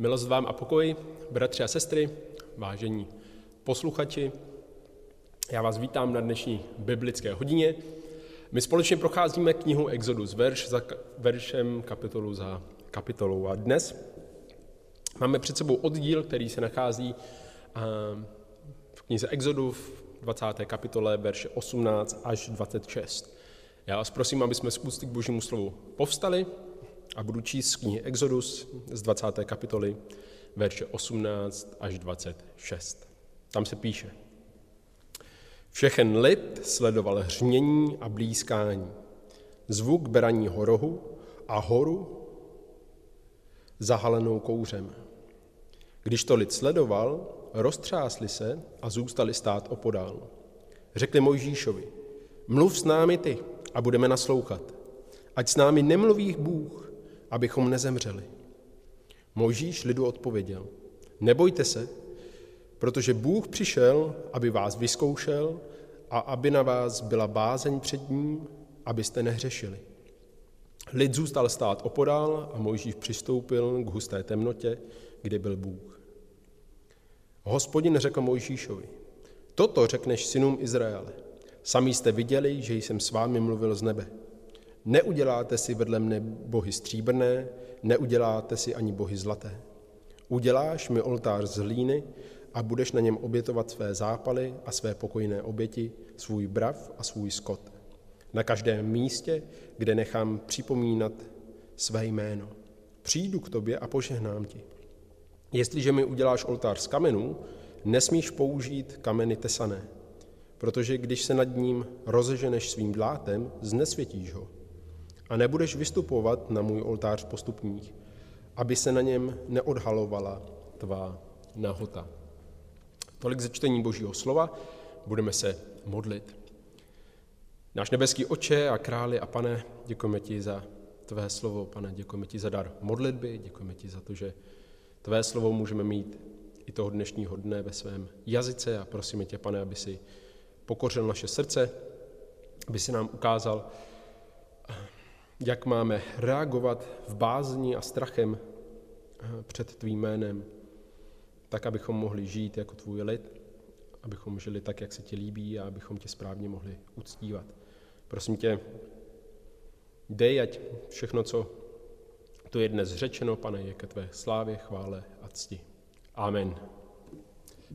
Milost vám a pokoj, bratři a sestry, vážení posluchači. Já vás vítám na dnešní biblické hodině. My společně procházíme knihu Exodus, verš za veršem, kapitolu za kapitolou. A dnes máme před sebou oddíl, který se nachází v knize Exodus v 20. kapitole, verše 18 až 26. Já vás prosím, aby jsme z k božímu slovu povstali a budu číst z knihy Exodus z 20. kapitoly, verše 18 až 26. Tam se píše. Všechen lid sledoval hřmění a blízkání, zvuk beraního rohu a horu zahalenou kouřem. Když to lid sledoval, roztřásli se a zůstali stát opodál. Řekli Mojžíšovi, mluv s námi ty a budeme naslouchat. Ať s námi nemluví Bůh, abychom nezemřeli. Mojžíš lidu odpověděl, nebojte se, protože Bůh přišel, aby vás vyzkoušel a aby na vás byla bázeň před ním, abyste nehřešili. Lid zůstal stát opodál a Mojžíš přistoupil k husté temnotě, kde byl Bůh. Hospodin řekl Mojžíšovi, toto řekneš synům Izraele. Sami jste viděli, že jsem s vámi mluvil z nebe. Neuděláte si vedle mne bohy stříbrné, neuděláte si ani bohy zlaté. Uděláš mi oltář z hlíny a budeš na něm obětovat své zápaly a své pokojné oběti, svůj brav a svůj skot. Na každém místě, kde nechám připomínat své jméno. Přijdu k tobě a požehnám ti. Jestliže mi uděláš oltář z kamenů, nesmíš použít kameny tesané, protože když se nad ním rozeženeš svým dlátem, znesvětíš ho a nebudeš vystupovat na můj oltář postupních, aby se na něm neodhalovala tvá nahota. Tolik ze čtení Božího slova, budeme se modlit. Náš nebeský oče a králi a pane, děkujeme ti za tvé slovo, pane, děkujeme ti za dar modlitby, děkujeme ti za to, že tvé slovo můžeme mít i toho dnešního dne ve svém jazyce a prosíme tě, pane, aby si pokořil naše srdce, aby si nám ukázal, jak máme reagovat v bázni a strachem eh, před tvým jménem, tak, abychom mohli žít jako tvůj lid, abychom žili tak, jak se ti líbí a abychom tě správně mohli uctívat. Prosím tě, dej, ať všechno, co to je dnes řečeno, pane, je ke tvé slávě, chvále a cti. Amen.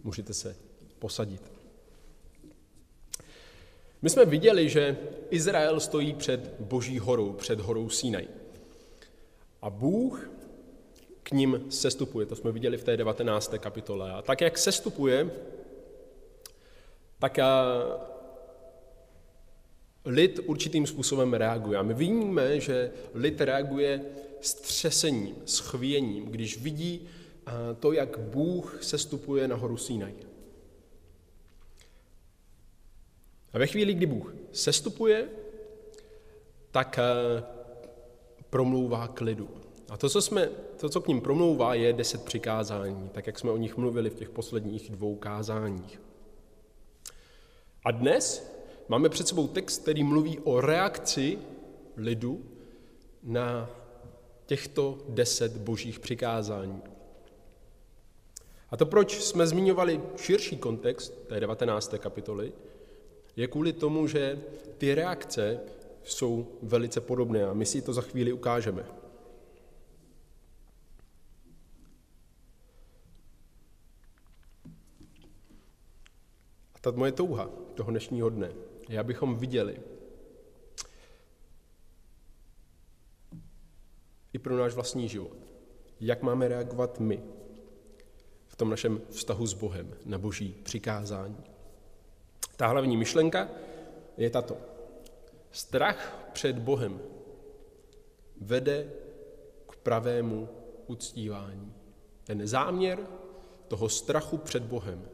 Můžete se posadit. My jsme viděli, že Izrael stojí před Boží horou, před horou Sinaj. A Bůh k ním sestupuje, to jsme viděli v té 19. kapitole. A tak, jak sestupuje, tak lid určitým způsobem reaguje. A my víme, že lid reaguje střesením, schvěním, když vidí to, jak Bůh sestupuje na horu Sinaj. A ve chvíli, kdy Bůh sestupuje, tak eh, promlouvá k lidu. A to co, jsme, to, co k ním promlouvá, je deset přikázání, tak jak jsme o nich mluvili v těch posledních dvou kázáních. A dnes máme před sebou text, který mluví o reakci lidu na těchto deset božích přikázání. A to, proč jsme zmiňovali širší kontext té 19. kapitoly, je kvůli tomu, že ty reakce jsou velice podobné a my si to za chvíli ukážeme. A ta moje touha toho dnešního dne je, abychom viděli i pro náš vlastní život, jak máme reagovat my v tom našem vztahu s Bohem na boží přikázání. Ta hlavní myšlenka je tato. Strach před Bohem vede k pravému uctívání. Ten záměr toho strachu před Bohem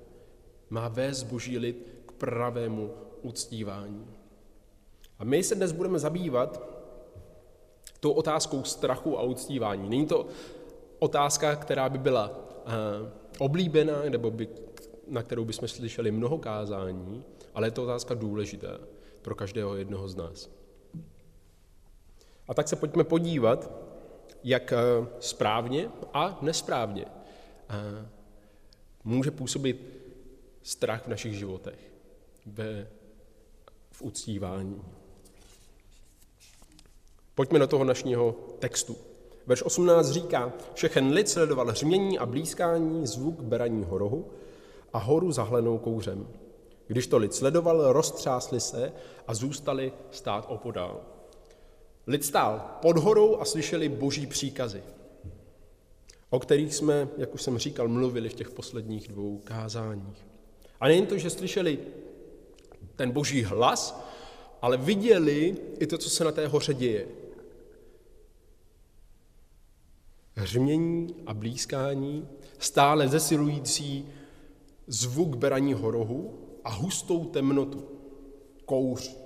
má vést boží lid k pravému uctívání. A my se dnes budeme zabývat tou otázkou strachu a uctívání. Není to otázka, která by byla uh, oblíbená, nebo by na kterou bychom slyšeli mnoho kázání, ale je to otázka důležitá pro každého jednoho z nás. A tak se pojďme podívat jak správně a nesprávně může působit strach v našich životech, ve, v uctívání. Pojďme do toho našního textu. Verš 18 říká, všechen lid sledoval hřmění a blízkání, zvuk beraního rohu a horu zahlenou kouřem. Když to lid sledoval, roztřásli se a zůstali stát opodál. Lid stál pod horou a slyšeli boží příkazy, o kterých jsme, jak už jsem říkal, mluvili v těch posledních dvou kázáních. A nejen to, že slyšeli ten boží hlas, ale viděli i to, co se na té hoře děje. Hřmění a blízkání, stále zesilující zvuk beraního rohu a hustou temnotu, kouř,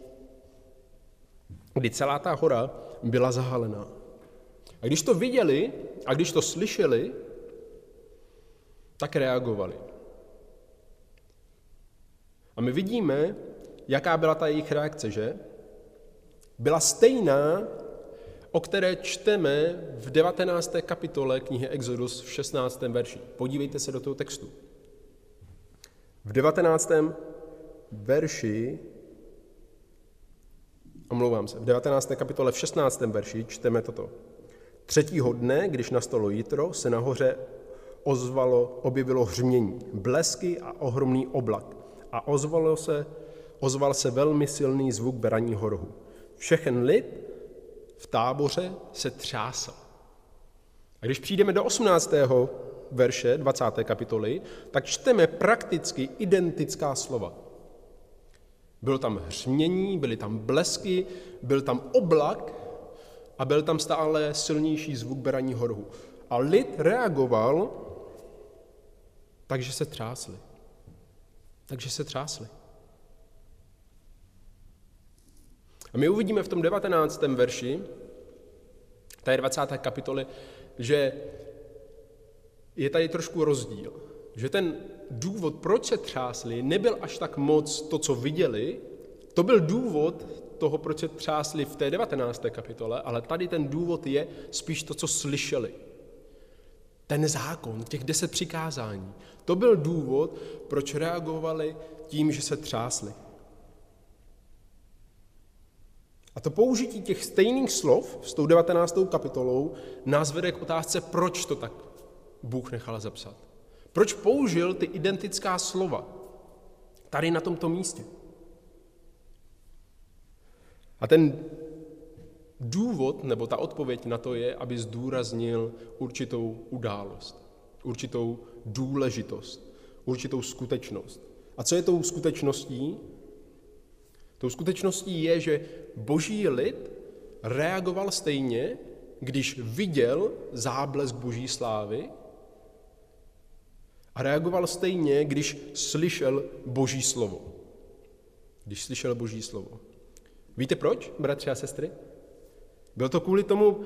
kdy celá ta hora byla zahalená. A když to viděli a když to slyšeli, tak reagovali. A my vidíme, jaká byla ta jejich reakce, že? Byla stejná, o které čteme v 19. kapitole knihy Exodus v 16. verši. Podívejte se do toho textu. V 19. verši, omlouvám se, v 19. kapitole v 16. verši čteme toto. Třetího dne, když nastalo jitro, se nahoře ozvalo, objevilo hřmění, blesky a ohromný oblak a ozvalo se, ozval se velmi silný zvuk beraního rohu. Všechen lid v táboře se třásl. A když přijdeme do 18. verše 20. kapitoly, tak čteme prakticky identická slova. Bylo tam hřmění, byly tam blesky, byl tam oblak a byl tam stále silnější zvuk beraního rohu. A lid reagoval, takže se třásli takže se třásli. A my uvidíme v tom 19. verši, té 20. kapitoly, že je tady trošku rozdíl. Že ten důvod, proč se třásli, nebyl až tak moc to, co viděli, to byl důvod toho, proč se třásli v té 19. kapitole, ale tady ten důvod je spíš to, co slyšeli. Ten zákon, těch deset přikázání, to byl důvod, proč reagovali tím, že se třásli. A to použití těch stejných slov s tou 19. kapitolou nás vede k otázce, proč to tak Bůh nechal zapsat. Proč použil ty identická slova tady na tomto místě? A ten důvod, nebo ta odpověď na to je, aby zdůraznil určitou událost, určitou důležitost, určitou skutečnost. A co je tou skutečností? Tou skutečností je, že boží lid reagoval stejně, když viděl záblesk boží slávy a reagoval stejně, když slyšel boží slovo. Když slyšel boží slovo. Víte proč, bratři a sestry? Bylo to kvůli tomu,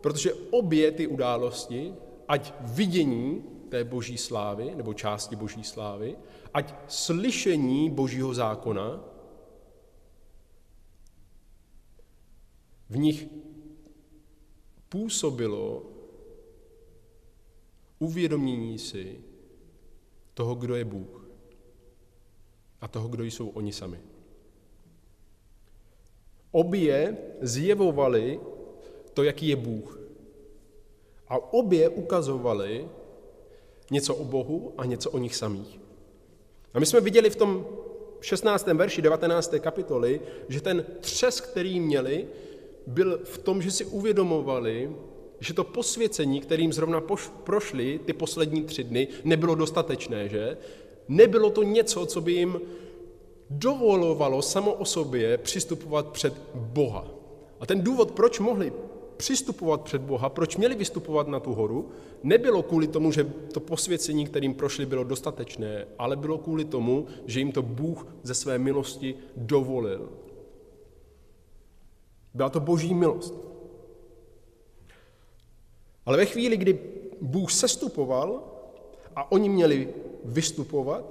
protože obě ty události, ať vidění té boží slávy, nebo části boží slávy, ať slyšení božího zákona, v nich působilo uvědomění si toho, kdo je Bůh a toho, kdo jsou oni sami. Obě zjevovali to, jaký je Bůh. A obě ukazovali něco o Bohu a něco o nich samých. A my jsme viděli v tom 16. verši 19. kapitoly, že ten třes, který měli, byl v tom, že si uvědomovali, že to posvěcení, kterým zrovna poš- prošli ty poslední tři dny, nebylo dostatečné, že? Nebylo to něco, co by jim dovolovalo samo o sobě přistupovat před Boha. A ten důvod, proč mohli přistupovat před Boha, proč měli vystupovat na tu horu, nebylo kvůli tomu, že to posvěcení, kterým prošli, bylo dostatečné, ale bylo kvůli tomu, že jim to Bůh ze své milosti dovolil. Byla to boží milost. Ale ve chvíli, kdy Bůh sestupoval a oni měli vystupovat,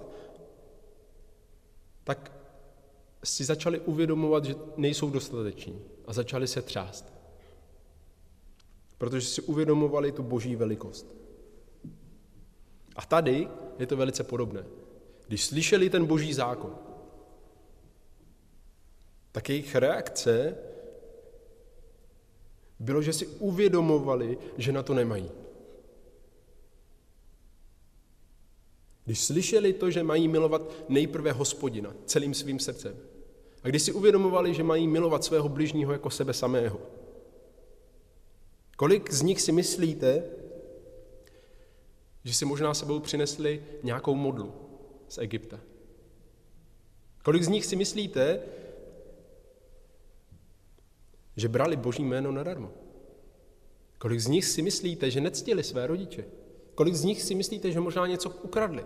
tak si začali uvědomovat, že nejsou dostateční a začali se třást. protože si uvědomovali tu boží velikost. A tady je to velice podobné. Když slyšeli ten boží zákon, tak jejich reakce bylo, že si uvědomovali, že na to nemají. Když slyšeli to, že mají milovat nejprve hospodina celým svým srdcem, a když si uvědomovali, že mají milovat svého bližního jako sebe samého, kolik z nich si myslíte, že si možná sebou přinesli nějakou modlu z Egypta? Kolik z nich si myslíte, že brali boží jméno nadarmo? Kolik z nich si myslíte, že nectili své rodiče? Kolik z nich si myslíte, že možná něco ukradli?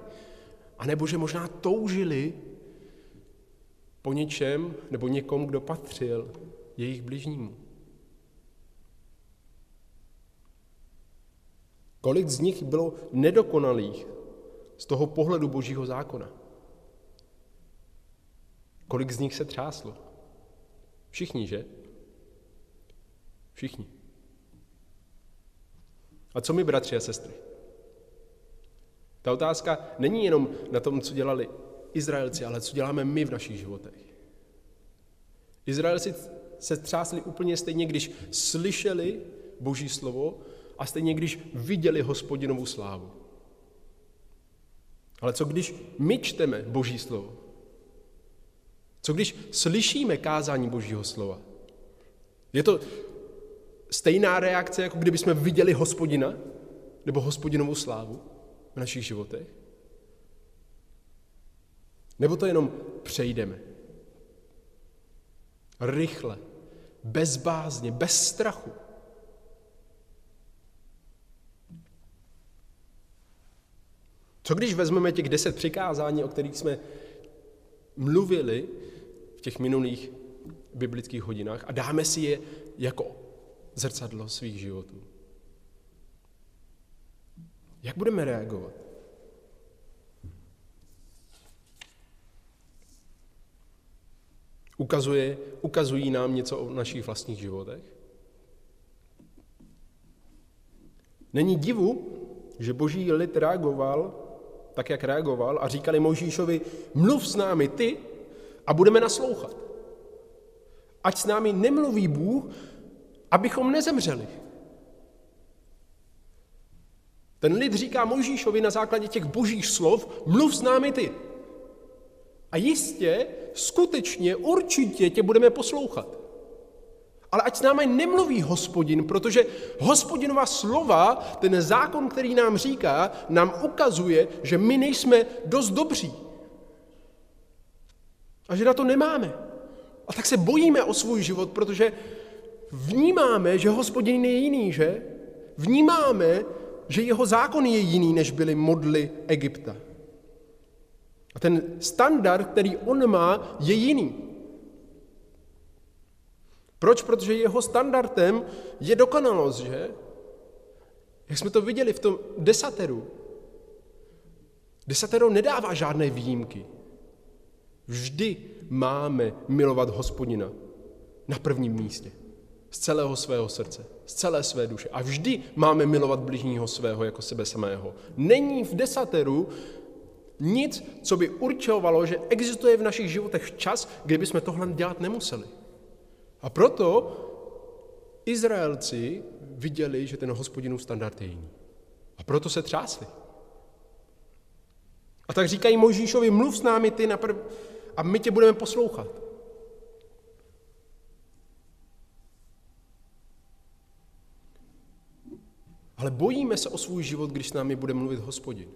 A nebo že možná toužili po něčem nebo někom, kdo patřil jejich bližnímu? Kolik z nich bylo nedokonalých z toho pohledu božího zákona? Kolik z nich se třáslo? Všichni, že? Všichni. A co my, bratři a sestry? Ta otázka není jenom na tom, co dělali Izraelci, ale co děláme my v našich životech. Izraelci se třásli úplně stejně, když slyšeli Boží slovo a stejně, když viděli hospodinovu slávu. Ale co když my čteme Boží slovo? Co když slyšíme kázání Božího slova? Je to stejná reakce, jako kdyby jsme viděli hospodina nebo hospodinovou slávu v našich životech? Nebo to jenom přejdeme? Rychle, bez bázně, bez strachu. Co když vezmeme těch deset přikázání, o kterých jsme mluvili v těch minulých biblických hodinách a dáme si je jako zrcadlo svých životů? Jak budeme reagovat? Ukazuje, ukazují nám něco o našich vlastních životech? Není divu, že boží lid reagoval tak, jak reagoval a říkali Mojžíšovi, mluv s námi ty a budeme naslouchat. Ať s námi nemluví Bůh, abychom nezemřeli. Ten lid říká Mojžíšovi na základě těch božích slov, mluv s námi ty. A jistě, skutečně, určitě tě budeme poslouchat. Ale ať s námi nemluví hospodin, protože hospodinová slova, ten zákon, který nám říká, nám ukazuje, že my nejsme dost dobří. A že na to nemáme. A tak se bojíme o svůj život, protože vnímáme, že hospodin je jiný, že? Vnímáme, že jeho zákon je jiný, než byly modly Egypta. A ten standard, který on má, je jiný. Proč? Protože jeho standardem je dokonalost, že? Jak jsme to viděli v tom desateru. Desatero nedává žádné výjimky. Vždy máme milovat hospodina na prvním místě. Z celého svého srdce, z celé své duše. A vždy máme milovat bližního svého jako sebe samého. Není v desateru nic, co by určovalo, že existuje v našich životech čas, kdy jsme tohle dělat nemuseli. A proto Izraelci viděli, že ten hospodinův standard je jiný. A proto se třásli. A tak říkají Mojžíšovi, mluv s námi ty naprv, a my tě budeme poslouchat. Ale bojíme se o svůj život, když s námi bude mluvit hospodin.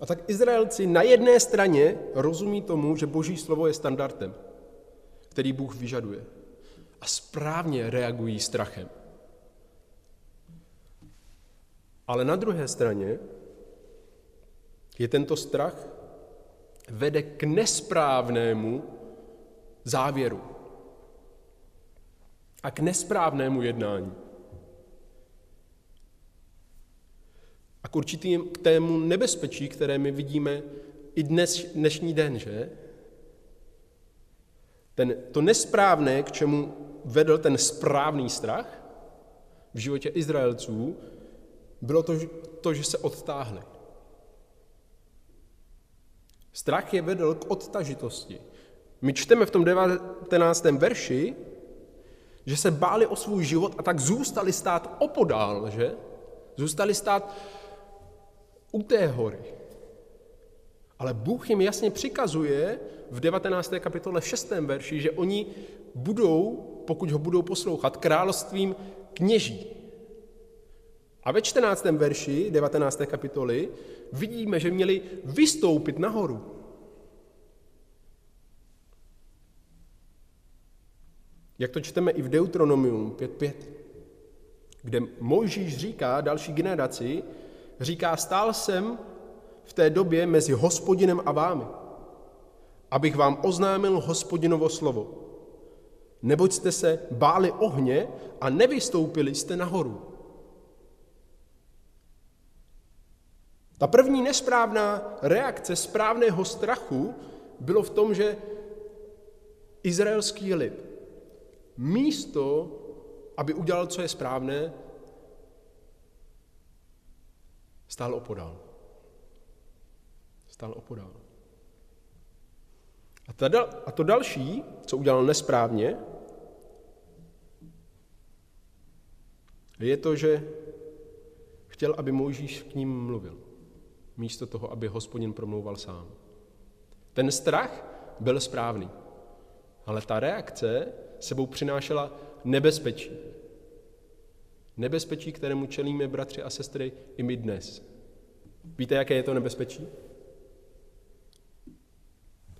A tak Izraelci na jedné straně rozumí tomu, že boží slovo je standardem, který Bůh vyžaduje. A správně reagují strachem. Ale na druhé straně je tento strach vede k nesprávnému závěru a k nesprávnému jednání. A k určitému nebezpečí, které my vidíme i dnes, dnešní den, že? ten, to nesprávné, k čemu vedl ten správný strach v životě Izraelců, bylo to, to že se odtáhli. Strach je vedl k odtažitosti. My čteme v tom 19. verši, že se báli o svůj život a tak zůstali stát opodál, že? Zůstali stát u té hory. Ale Bůh jim jasně přikazuje v 19. kapitole 6. verši, že oni budou, pokud ho budou poslouchat, královstvím kněží. A ve 14. verši 19. kapitoly vidíme, že měli vystoupit nahoru. Jak to čteme i v Deuteronomium 5.5, kde Mojžíš říká další generaci, říká, stál jsem v té době mezi hospodinem a vámi, abych vám oznámil hospodinovo slovo. Neboť jste se báli ohně a nevystoupili jste nahoru. Ta první nesprávná reakce správného strachu bylo v tom, že izraelský lid místo, aby udělal, co je správné, stál opodál. Stál opodál. A, ta, a to další, co udělal nesprávně, je to, že chtěl, aby Mojžíš k ním mluvil, místo toho, aby hospodin promlouval sám. Ten strach byl správný, ale ta reakce sebou přinášela nebezpečí. Nebezpečí, kterému čelíme, bratři a sestry, i my dnes. Víte, jaké je to nebezpečí?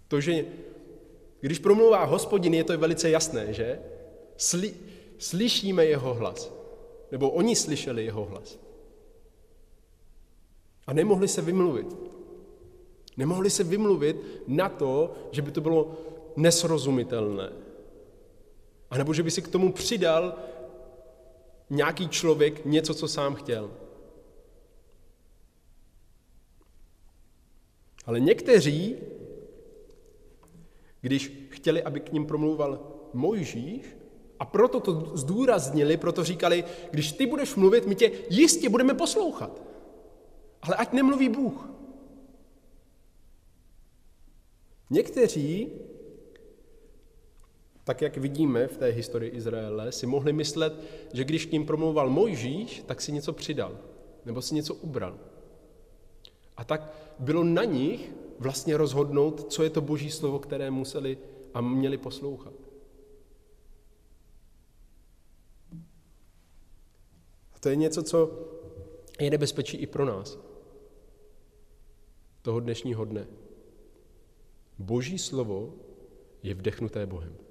To, že když promluvá hospodin, je to velice jasné, že? Sli, slyšíme jeho hlas. Nebo oni slyšeli jeho hlas. A nemohli se vymluvit. Nemohli se vymluvit na to, že by to bylo nesrozumitelné. A nebo že by si k tomu přidal nějaký člověk něco, co sám chtěl. Ale někteří, když chtěli, aby k ním promluval Mojžíš, a proto to zdůraznili, proto říkali, když ty budeš mluvit, my tě jistě budeme poslouchat. Ale ať nemluví Bůh. Někteří tak jak vidíme v té historii Izraele, si mohli myslet, že když k ním promluval Mojžíš, tak si něco přidal, nebo si něco ubral. A tak bylo na nich vlastně rozhodnout, co je to boží slovo, které museli a měli poslouchat. A to je něco, co je nebezpečí i pro nás. Toho dnešního dne. Boží slovo je vdechnuté Bohem.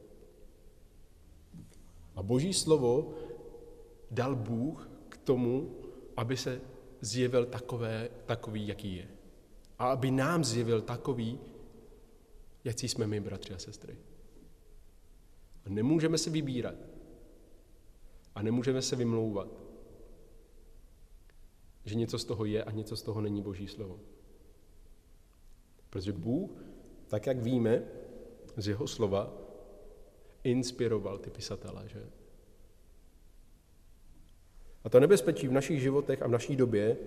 A boží slovo dal Bůh k tomu, aby se zjevil takové, takový, jaký je. A aby nám zjevil takový, jaký jsme my, bratři a sestry. A nemůžeme se vybírat. A nemůžeme se vymlouvat, že něco z toho je a něco z toho není Boží slovo. Protože Bůh, tak jak víme z jeho slova, inspiroval ty pisatele. Že? A to nebezpečí v našich životech a v naší době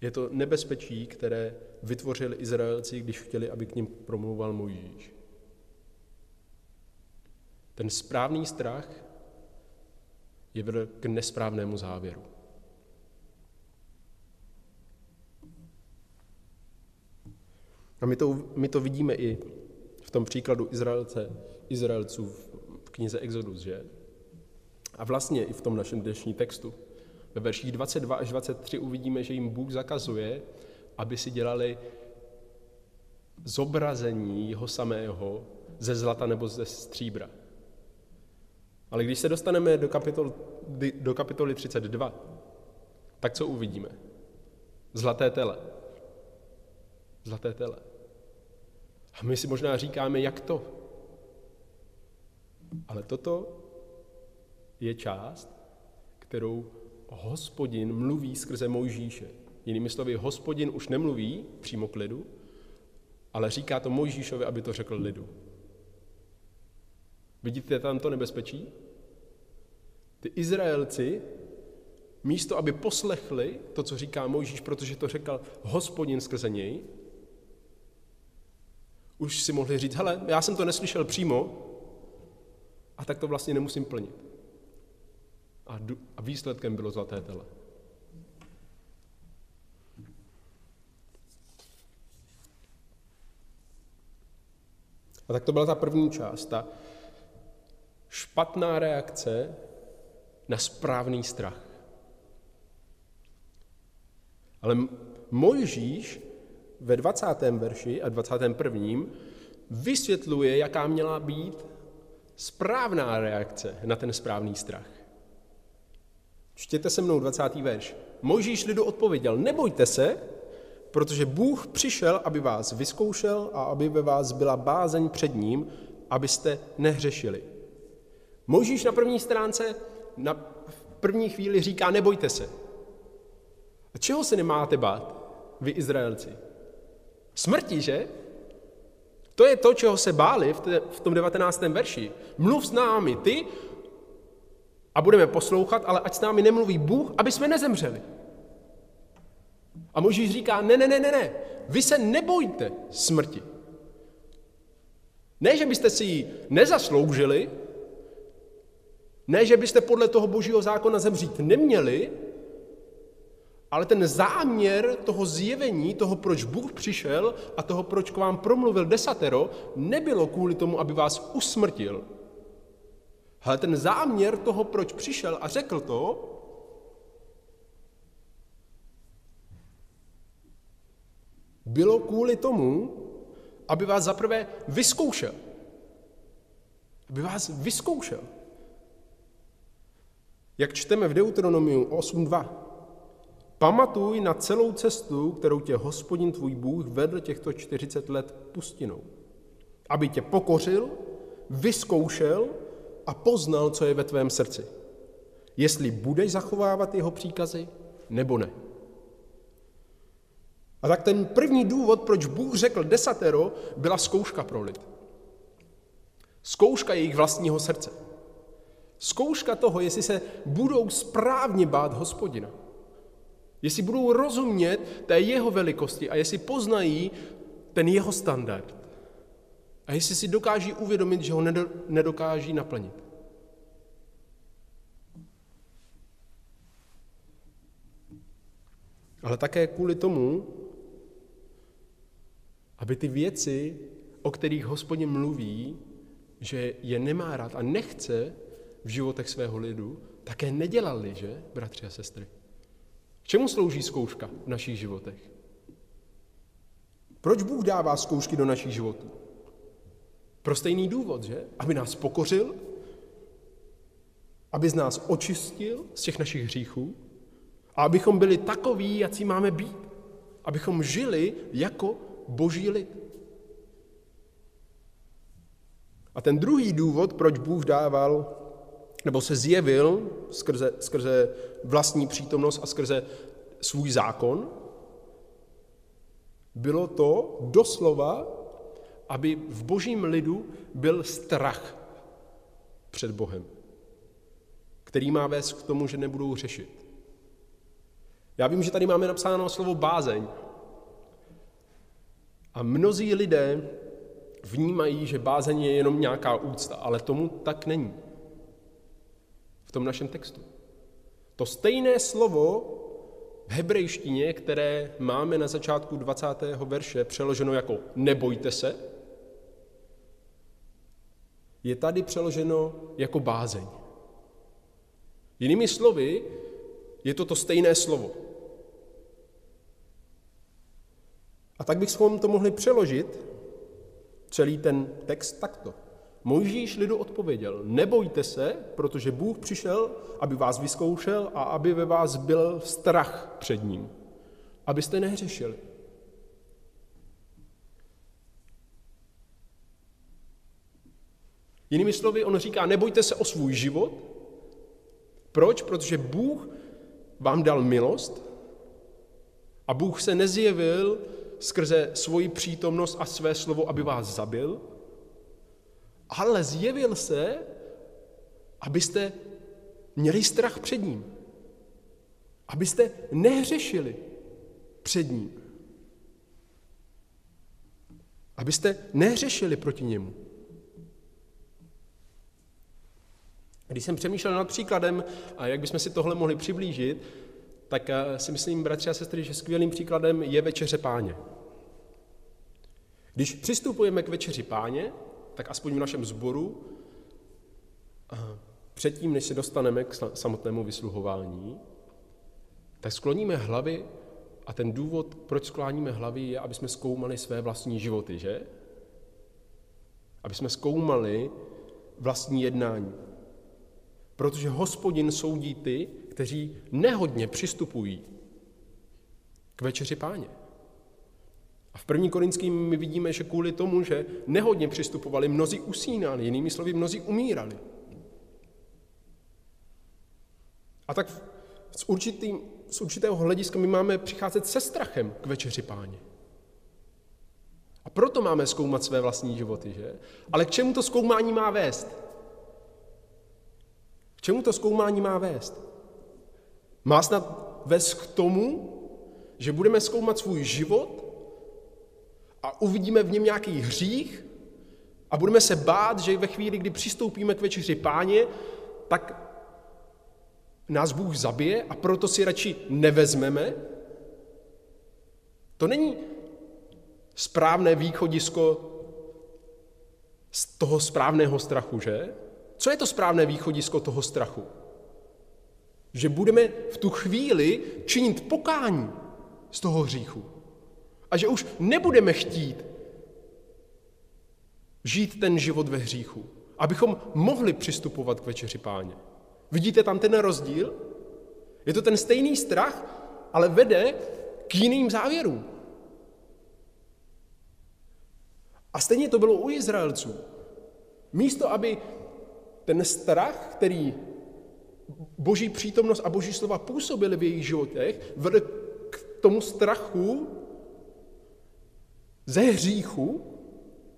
je to nebezpečí, které vytvořili Izraelci, když chtěli, aby k ním promluval Mojžíš. Ten správný strach je vedl k nesprávnému závěru. A my to, my to vidíme i tom příkladu Izraelce, Izraelců v knize Exodus, že? A vlastně i v tom našem dnešním textu. Ve verších 22 až 23 uvidíme, že jim Bůh zakazuje, aby si dělali zobrazení jeho samého ze zlata nebo ze stříbra. Ale když se dostaneme do, kapitol, do kapitoly 32, tak co uvidíme? Zlaté tele. Zlaté tele. A my si možná říkáme, jak to. Ale toto je část, kterou hospodin mluví skrze Mojžíše. Jinými slovy, hospodin už nemluví přímo k lidu, ale říká to Mojžíšovi, aby to řekl lidu. Vidíte tam to nebezpečí? Ty Izraelci, místo aby poslechli to, co říká Mojžíš, protože to řekl hospodin skrze něj, už si mohli říct, hele, já jsem to neslyšel přímo, a tak to vlastně nemusím plnit. A, a výsledkem bylo zlaté tele. A tak to byla ta první část, ta špatná reakce na správný strach. Ale Mojžíš ve 20. verši a 21. vysvětluje, jaká měla být správná reakce na ten správný strach. Čtěte se mnou 20. verš. Mojžíš lidu odpověděl, nebojte se, protože Bůh přišel, aby vás vyzkoušel a aby ve vás byla bázeň před ním, abyste nehřešili. Mojžíš na první stránce na první chvíli říká, nebojte se. A čeho se nemáte bát, vy Izraelci? Smrti, že? To je to, čeho se báli v tom 19. verši. Mluv s námi ty a budeme poslouchat, ale ať s námi nemluví Bůh, aby jsme nezemřeli. A Možíš říká, ne, ne, ne, ne, ne, vy se nebojte smrti. Ne, že byste si ji nezasloužili, ne, že byste podle toho božího zákona zemřít neměli, ale ten záměr toho zjevení, toho, proč Bůh přišel a toho, proč k vám promluvil desatero, nebylo kvůli tomu, aby vás usmrtil. Ale ten záměr toho, proč přišel a řekl to, bylo kvůli tomu, aby vás zaprvé vyzkoušel. Aby vás vyzkoušel. Jak čteme v Deuteronomiu 8.2. Pamatuj na celou cestu, kterou tě hospodin tvůj Bůh vedl těchto 40 let pustinou. Aby tě pokořil, vyzkoušel a poznal, co je ve tvém srdci. Jestli budeš zachovávat jeho příkazy, nebo ne. A tak ten první důvod, proč Bůh řekl desatero, byla zkouška pro lid. Zkouška jejich vlastního srdce. Zkouška toho, jestli se budou správně bát hospodina. Jestli budou rozumět té jeho velikosti a jestli poznají ten jeho standard. A jestli si dokáží uvědomit, že ho nedokáží naplnit. Ale také kvůli tomu, aby ty věci, o kterých hospodin mluví, že je nemá rád a nechce v životech svého lidu, také nedělali, že, bratři a sestry? Čemu slouží zkouška v našich životech? Proč Bůh dává zkoušky do našich životů? Pro stejný důvod, že? Aby nás pokořil, aby z nás očistil z těch našich hříchů a abychom byli takoví, jací máme být. Abychom žili jako boží lid. A ten druhý důvod, proč Bůh dával, nebo se zjevil skrze, skrze vlastní přítomnost a skrze svůj zákon, bylo to doslova, aby v božím lidu byl strach před Bohem, který má vést k tomu, že nebudou řešit. Já vím, že tady máme napsáno slovo bázeň, a mnozí lidé vnímají, že bázeň je jenom nějaká úcta, ale tomu tak není. V tom našem textu. To stejné slovo v hebrejštině, které máme na začátku 20. verše přeloženo jako nebojte se, je tady přeloženo jako bázeň. Jinými slovy, je to to stejné slovo. A tak bychom to mohli přeložit, celý ten text takto. Mojžíš lidu odpověděl, nebojte se, protože Bůh přišel, aby vás vyzkoušel a aby ve vás byl strach před ním, abyste nehřešili. Jinými slovy, on říká, nebojte se o svůj život. Proč? Protože Bůh vám dal milost a Bůh se nezjevil skrze svoji přítomnost a své slovo, aby vás zabil, ale zjevil se, abyste měli strach před ním. Abyste nehřešili před ním. Abyste nehřešili proti němu. Když jsem přemýšlel nad příkladem, a jak bychom si tohle mohli přiblížit, tak eh, si myslím, bratři a sestry, že skvělým příkladem je večeře páně. Když přistupujeme k večeři páně, tak aspoň v našem sboru, eh, předtím, než se dostaneme k samotnému vysluhování, tak skloníme hlavy a ten důvod, proč skláníme hlavy, je, aby jsme zkoumali své vlastní životy, že? Aby jsme zkoumali vlastní jednání. Protože hospodin soudí ty, kteří nehodně přistupují k večeři páně. A v první korinským my vidíme, že kvůli tomu, že nehodně přistupovali, mnozí usínali, jinými slovy, mnozí umírali. A tak z, určitým, z určitého hlediska my máme přicházet se strachem k večeři páně. A proto máme zkoumat své vlastní životy, že? Ale k čemu to zkoumání má vést? K čemu to zkoumání má vést? Má snad vést k tomu, že budeme zkoumat svůj život a uvidíme v něm nějaký hřích a budeme se bát, že ve chvíli, kdy přistoupíme k večeři páně, tak nás Bůh zabije a proto si radši nevezmeme? To není správné východisko z toho správného strachu, že? Co je to správné východisko toho strachu? Že budeme v tu chvíli činit pokání z toho hříchu. A že už nebudeme chtít žít ten život ve hříchu, abychom mohli přistupovat k večeři páně. Vidíte tam ten rozdíl? Je to ten stejný strach, ale vede k jiným závěrům. A stejně to bylo u Izraelců. Místo, aby ten strach, který boží přítomnost a boží slova působily v jejich životech, vedl k tomu strachu ze hříchu,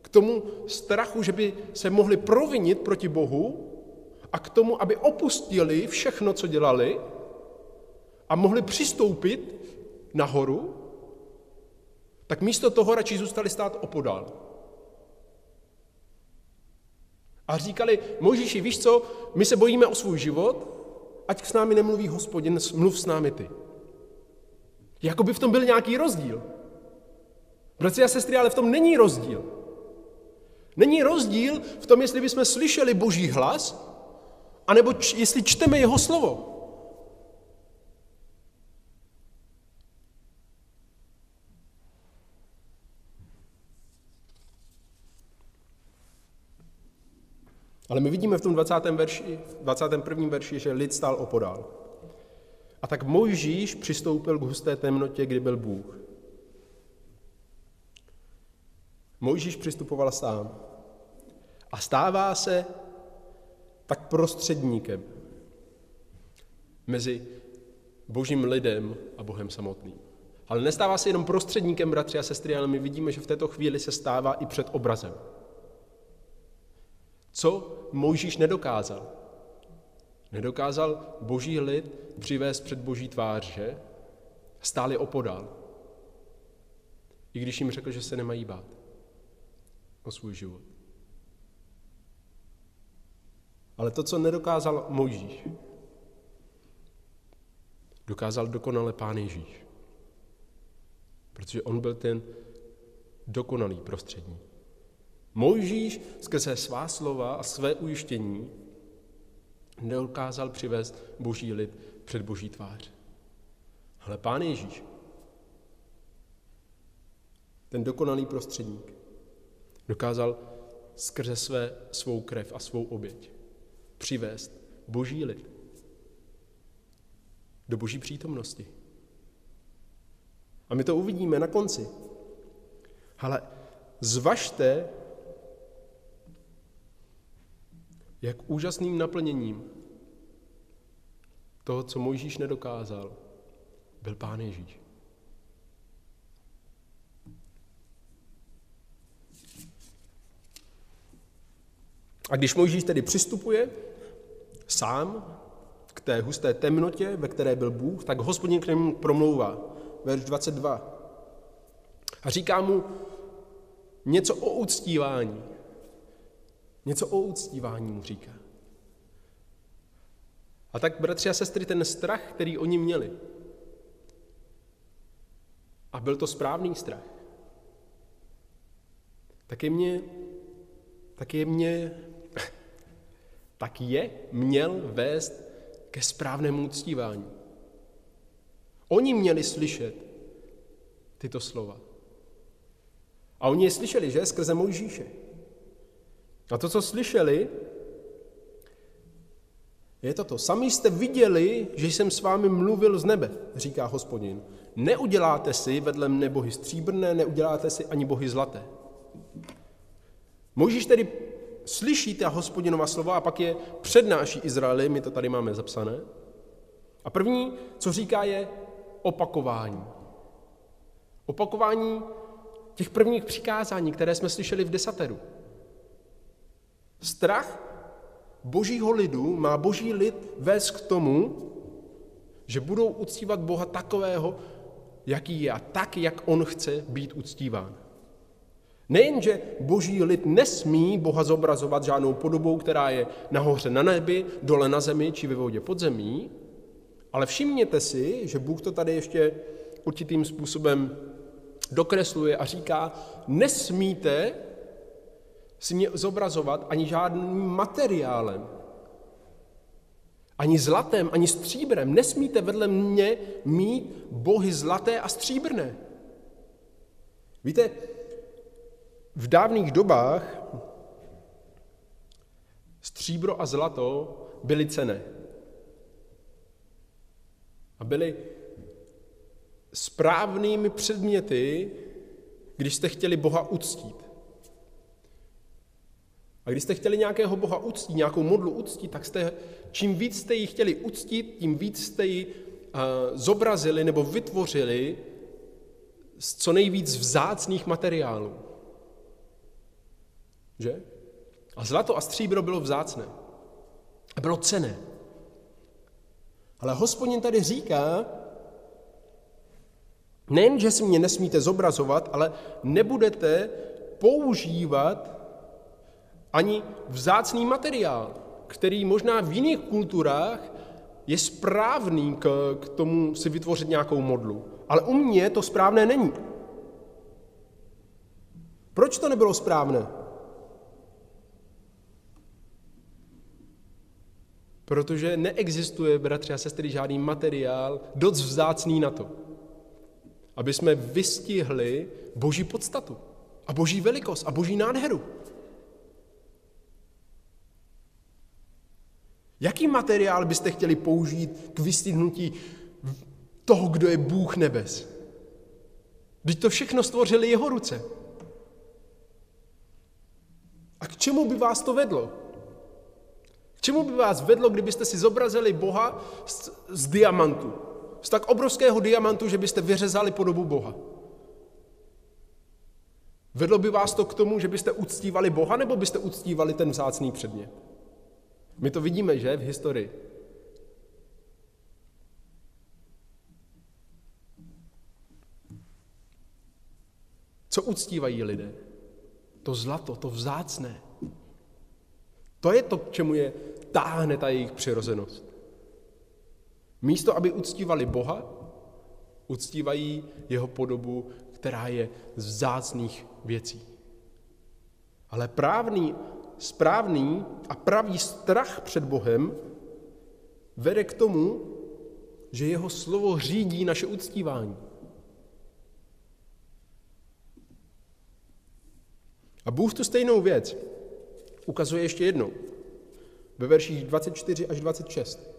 k tomu strachu, že by se mohli provinit proti Bohu a k tomu, aby opustili všechno, co dělali a mohli přistoupit nahoru, tak místo toho radši zůstali stát opodál. A říkali, Mojžíši, víš co, my se bojíme o svůj život, ať s námi nemluví hospodin, mluv s námi ty. Jakoby v tom byl nějaký rozdíl. Bratři a sestry, ale v tom není rozdíl. Není rozdíl v tom, jestli bychom slyšeli boží hlas, anebo č- jestli čteme jeho slovo. Ale my vidíme v tom 20. Verši, 21. verši, že lid stál opodál. A tak Mojžíš přistoupil k husté temnotě, kdy byl Bůh. Mojžíš přistupoval sám. A stává se tak prostředníkem mezi božím lidem a Bohem samotným. Ale nestává se jenom prostředníkem, bratři a sestry, ale my vidíme, že v této chvíli se stává i před obrazem. Co Mojžíš nedokázal? Nedokázal boží lid přivést před boží tvář, že? Stáli opodál. I když jim řekl, že se nemají bát o svůj život. Ale to, co nedokázal Mojžíš, dokázal dokonale Pán Ježíš. Protože on byl ten dokonalý prostřední. Mojžíš skrze svá slova a své ujištění nedokázal přivést boží lid před boží tvář. Ale Pán Ježíš, ten dokonalý prostředník, dokázal skrze své, svou krev a svou oběť přivést boží lid do boží přítomnosti. A my to uvidíme na konci. Ale zvažte, jak úžasným naplněním toho, co Mojžíš nedokázal, byl Pán Ježíš. A když Mojžíš tedy přistupuje sám k té husté temnotě, ve které byl Bůh, tak hospodin k němu promlouvá. Verš 22. A říká mu něco o uctívání. Něco o uctívání mu říká. A tak, bratři a sestry, ten strach, který oni měli, a byl to správný strach, tak je mě, tak je mě, tak je měl vést ke správnému uctívání. Oni měli slyšet tyto slova. A oni je slyšeli, že? Skrze Mojžíše. A to, co slyšeli, je toto. Sami jste viděli, že jsem s vámi mluvil z nebe, říká hospodin. Neuděláte si vedle mne bohy stříbrné, neuděláte si ani bohy zlaté. Mojžíš tedy slyší ta hospodinova slova a pak je přednáší Izraeli, my to tady máme zapsané. A první, co říká, je opakování. Opakování těch prvních přikázání, které jsme slyšeli v desateru. Strach božího lidu má boží lid vést k tomu, že budou uctívat Boha takového, jaký je a tak, jak on chce být uctíván. Nejenže boží lid nesmí Boha zobrazovat žádnou podobou, která je nahoře na nebi, dole na zemi či ve vodě pod zemí, ale všimněte si, že Bůh to tady ještě určitým způsobem dokresluje a říká, nesmíte si mě zobrazovat ani žádným materiálem, ani zlatem, ani stříbrem. Nesmíte vedle mě mít bohy zlaté a stříbrné. Víte, v dávných dobách stříbro a zlato byly cené. A byly správnými předměty, když jste chtěli Boha uctít. A když jste chtěli nějakého boha uctít, nějakou modlu uctít, tak jste, čím víc jste ji chtěli uctít, tím víc jste ji uh, zobrazili nebo vytvořili z co nejvíc vzácných materiálů. Že? A zlato a stříbro bylo vzácné. A bylo cené. Ale hospodin tady říká, nejen, že si mě nesmíte zobrazovat, ale nebudete používat ani vzácný materiál, který možná v jiných kulturách je správný k, k tomu si vytvořit nějakou modlu. Ale u mě to správné není. Proč to nebylo správné? Protože neexistuje, bratři a sestry, žádný materiál dost vzácný na to, aby jsme vystihli boží podstatu a boží velikost a boží nádheru. Jaký materiál byste chtěli použít k vystihnutí toho, kdo je Bůh nebes? Když to všechno stvořili jeho ruce. A k čemu by vás to vedlo? Čemu by vás vedlo, kdybyste si zobrazili Boha z, z diamantu? Z tak obrovského diamantu, že byste vyřezali podobu Boha. Vedlo by vás to k tomu, že byste uctívali Boha, nebo byste uctívali ten vzácný předmět? My to vidíme, že, v historii. Co uctívají lidé? To zlato, to vzácné. To je to, k čemu je táhne ta jejich přirozenost. Místo, aby uctívali Boha, uctívají jeho podobu, která je z vzácných věcí. Ale právný správný a pravý strach před Bohem vede k tomu, že jeho slovo řídí naše uctívání. A Bůh tu stejnou věc ukazuje ještě jednou ve verších 24 až 26.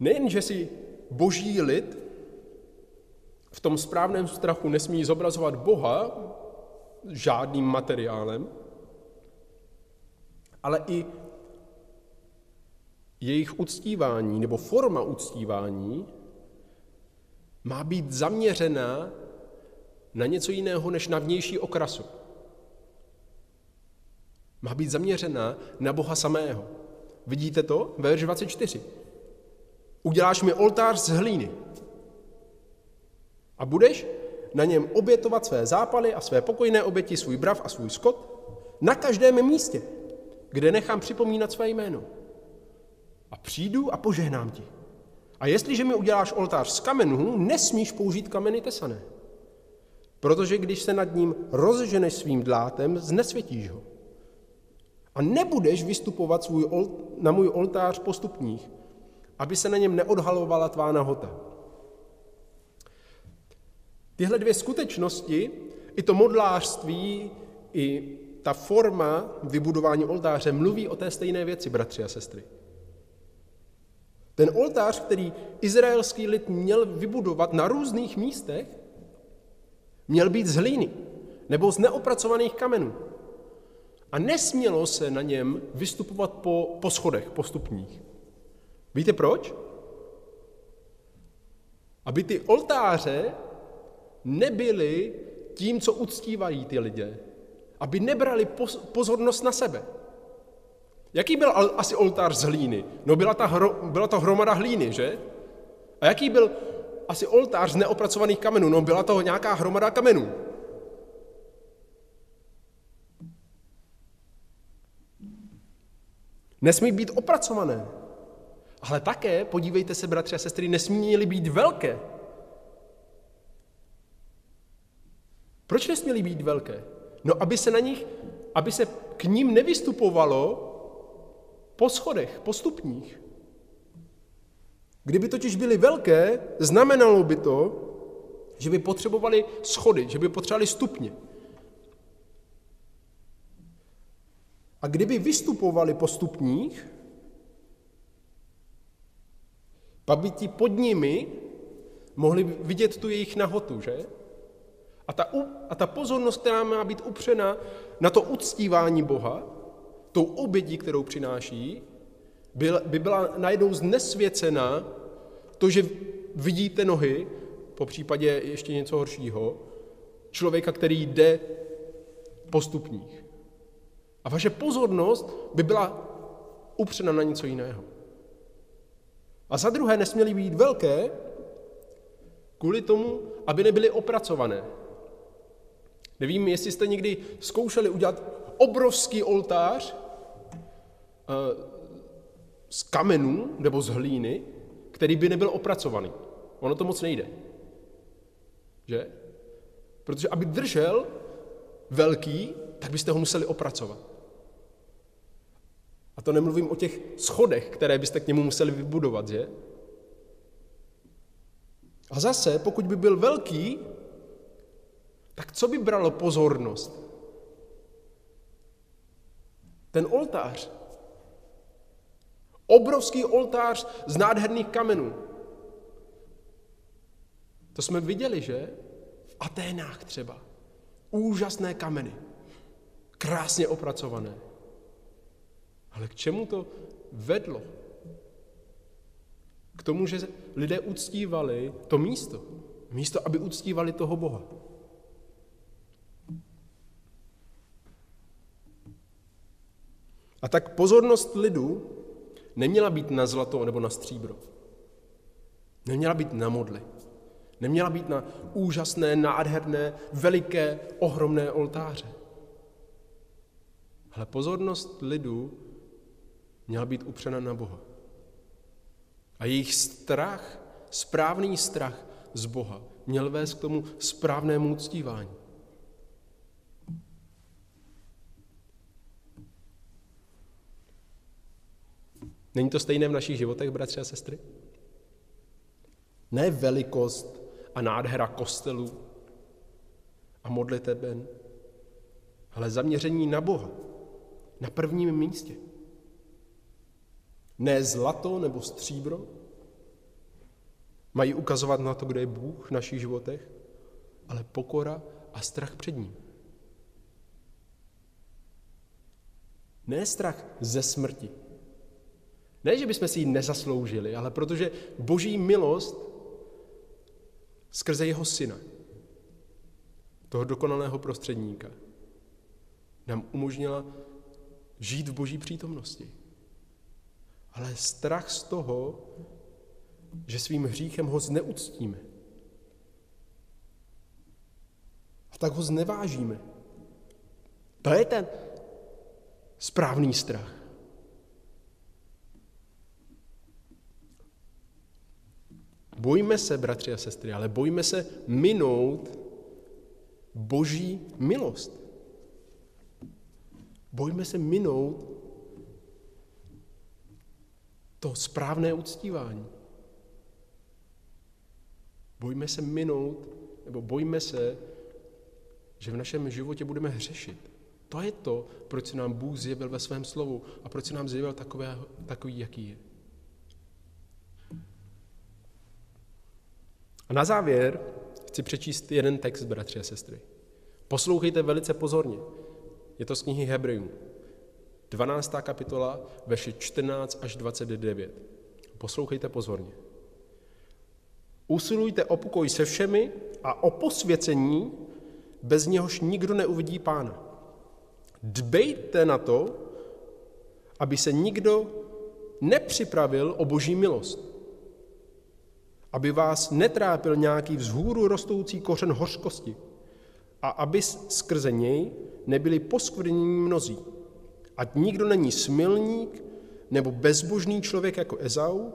Nejen, že si boží lid v tom správném strachu nesmí zobrazovat Boha žádným materiálem, ale i jejich uctívání nebo forma uctívání má být zaměřená na něco jiného než na vnější okrasu. Má být zaměřena na Boha samého. Vidíte to? Ve verši 24. Uděláš mi oltář z hlíny a budeš na něm obětovat své zápaly a své pokojné oběti, svůj brav a svůj skot na každém místě, kde nechám připomínat své jméno. A přijdu a požehnám ti. A jestliže mi uděláš oltář z kamenů, nesmíš použít kameny tesané. Protože když se nad ním rozženeš svým dlátem, znesvětíš ho. A nebudeš vystupovat svůj, na můj oltář postupních, aby se na něm neodhalovala tvá nahota. Tyhle dvě skutečnosti, i to modlářství, i ta forma vybudování oltáře mluví o té stejné věci, bratři a sestry. Ten oltář, který izraelský lid měl vybudovat na různých místech, měl být z hlíny nebo z neopracovaných kamenů. A nesmělo se na něm vystupovat po, po schodech, po stupních. Víte proč? Aby ty oltáře nebyly tím, co uctívají ty lidé. Aby nebrali pozornost na sebe. Jaký byl asi oltář z hlíny? No byla, ta hro, byla to hromada hlíny, že? A jaký byl asi oltář z neopracovaných kamenů? No byla to nějaká hromada kamenů. Nesmí být opracované. Ale také, podívejte se, bratři a sestry, nesměly být velké. Proč nesměly být velké? No, aby se na nich, aby se k ním nevystupovalo po schodech, po stupních. Kdyby totiž byly velké, znamenalo by to, že by potřebovali schody, že by potřebovali stupně. A kdyby vystupovali po stupních, pak by ti pod nimi mohli vidět tu jejich nahotu, že? A ta, a ta pozornost, která má být upřena na to uctívání Boha, tou obědí, kterou přináší, by byla najednou znesvěcena to, že vidíte nohy, po případě ještě něco horšího, člověka, který jde po stupních. A vaše pozornost by byla upřena na něco jiného. A za druhé nesměly být velké kvůli tomu, aby nebyly opracované. Nevím, jestli jste někdy zkoušeli udělat obrovský oltář eh, z kamenů nebo z hlíny, který by nebyl opracovaný. Ono to moc nejde. Že? Protože aby držel velký, tak byste ho museli opracovat. A to nemluvím o těch schodech, které byste k němu museli vybudovat, že? A zase, pokud by byl velký, tak co by bralo pozornost? Ten oltář. Obrovský oltář z nádherných kamenů. To jsme viděli, že? V Aténách třeba. Úžasné kameny. Krásně opracované. Ale k čemu to vedlo? K tomu, že lidé uctívali to místo. Místo, aby uctívali toho Boha. A tak pozornost lidu neměla být na zlato nebo na stříbro. Neměla být na modly. Neměla být na úžasné, nádherné, veliké, ohromné oltáře. Ale pozornost lidu měla být upřena na Boha. A jejich strach, správný strach z Boha, měl vést k tomu správnému uctívání. Není to stejné v našich životech, bratři a sestry? Ne velikost a nádhera kostelů a modliteben, ale zaměření na Boha, na prvním místě. Ne zlato nebo stříbro mají ukazovat na to, kde je Bůh v našich životech, ale pokora a strach před ním. Ne strach ze smrti, ne, že bychom si ji nezasloužili, ale protože boží milost skrze jeho syna, toho dokonalého prostředníka, nám umožnila žít v boží přítomnosti. Ale strach z toho, že svým hříchem ho zneuctíme. A tak ho znevážíme. To je ten správný strach. Bojíme se, bratři a sestry, ale bojíme se minout boží milost. Bojíme se minout to správné uctívání. Bojíme se minout, nebo bojíme se, že v našem životě budeme hřešit. To je to, proč se nám Bůh zjevil ve svém slovu a proč se nám zjevil takové, takový, jaký je. A na závěr chci přečíst jeden text, bratři a sestry. Poslouchejte velice pozorně. Je to z knihy Hebrejů. 12. kapitola, verše 14 až 29. Poslouchejte pozorně. Usilujte o pokoj se všemi a o posvěcení, bez něhož nikdo neuvidí pána. Dbejte na to, aby se nikdo nepřipravil o boží milost. Aby vás netrápil nějaký vzhůru rostoucí kořen hořkosti a aby skrze něj nebyli poskvrněni mnozí. Ať nikdo není smilník nebo bezbožný člověk jako Ezau,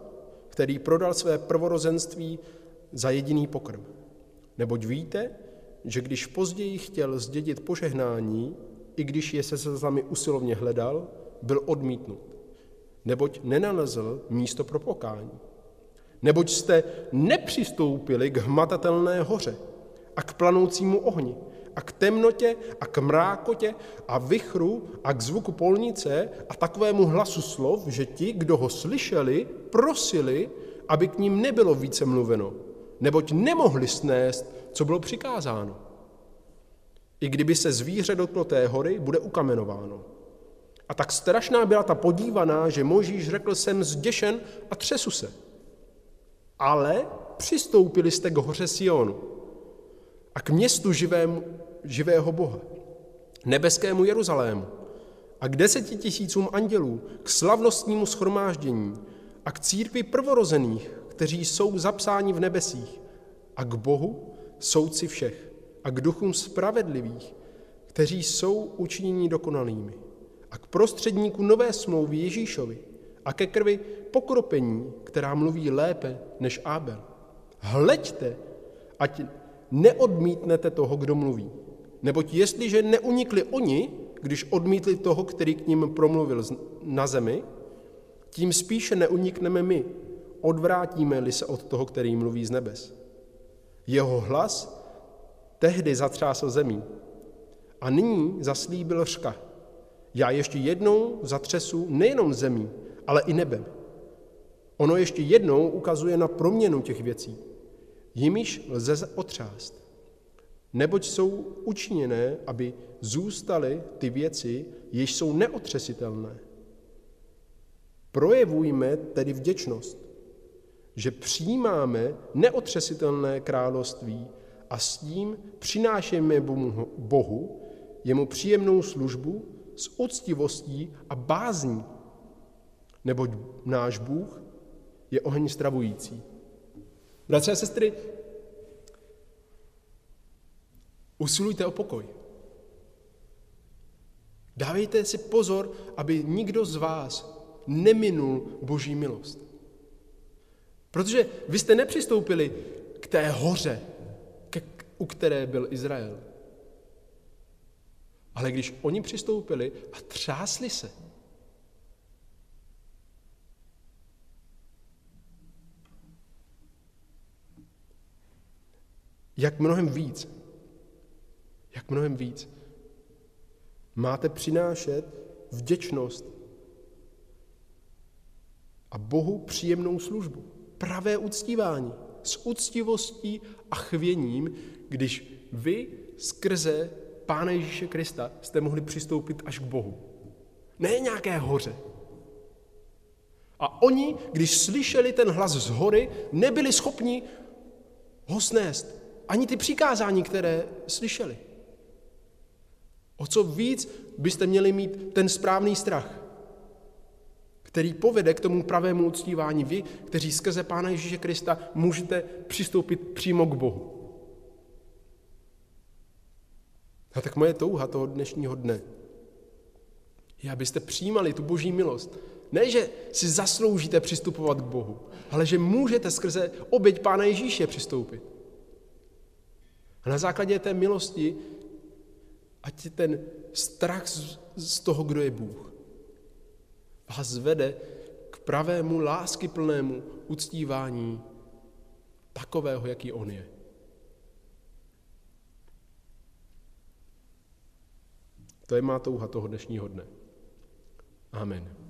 který prodal své prvorozenství za jediný pokrm. Neboť víte, že když později chtěl zdědit požehnání, i když je se slzami usilovně hledal, byl odmítnut. Neboť nenalezl místo pro pokání. Neboť jste nepřistoupili k hmatatelné hoře a k planoucímu ohni, a k temnotě a k mrákotě a vychru a k zvuku polnice a takovému hlasu slov, že ti, kdo ho slyšeli, prosili, aby k ním nebylo více mluveno, neboť nemohli snést, co bylo přikázáno. I kdyby se zvíře dotklo té hory, bude ukamenováno. A tak strašná byla ta podívaná, že Možíš řekl, jsem zděšen a třesu se. Ale přistoupili jste k hoře Sionu a k městu živému, živého Boha, nebeskému Jeruzalému a k deseti tisícům andělů, k slavnostnímu schromáždění a k církvi prvorozených, kteří jsou zapsáni v nebesích a k Bohu, soudci všech a k duchům spravedlivých, kteří jsou učiněni dokonalými a k prostředníku nové smlouvy Ježíšovi a ke krvi pokropení, která mluví lépe než Ábel. Hleďte, ať neodmítnete toho, kdo mluví. Neboť jestliže neunikli oni, když odmítli toho, který k ním promluvil na zemi, tím spíše neunikneme my, odvrátíme-li se od toho, který mluví z nebes. Jeho hlas tehdy zatřásl zemí a nyní zaslíbil řka. Já ještě jednou zatřesu nejenom zemí, ale i nebem. Ono ještě jednou ukazuje na proměnu těch věcí, jimiž lze otřást neboť jsou učiněné, aby zůstaly ty věci, jež jsou neotřesitelné. Projevujme tedy vděčnost, že přijímáme neotřesitelné království a s tím přinášíme Bohu jemu příjemnou službu s úctivostí a bázní, neboť náš Bůh je oheň stravující. Bratři a sestry, Usilujte o pokoj. Dávejte si pozor, aby nikdo z vás neminul boží milost. Protože vy jste nepřistoupili k té hoře, ke, u které byl Izrael. Ale když oni přistoupili a třásli se, jak mnohem víc jak mnohem víc. Máte přinášet vděčnost a Bohu příjemnou službu. Pravé uctívání s úctivostí a chvěním, když vy skrze Pána Ježíše Krista jste mohli přistoupit až k Bohu. Ne nějaké hoře. A oni, když slyšeli ten hlas z hory, nebyli schopni ho snést. Ani ty přikázání, které slyšeli. O co víc byste měli mít ten správný strach, který povede k tomu pravému uctívání vy, kteří skrze Pána Ježíše Krista můžete přistoupit přímo k Bohu. A tak moje touha toho dnešního dne je, abyste přijímali tu boží milost. Ne, že si zasloužíte přistupovat k Bohu, ale že můžete skrze oběť Pána Ježíše přistoupit. A na základě té milosti, ať ten strach z toho, kdo je Bůh, vás zvede k pravému láskyplnému uctívání takového, jaký On je. To je má touha toho dnešního dne. Amen.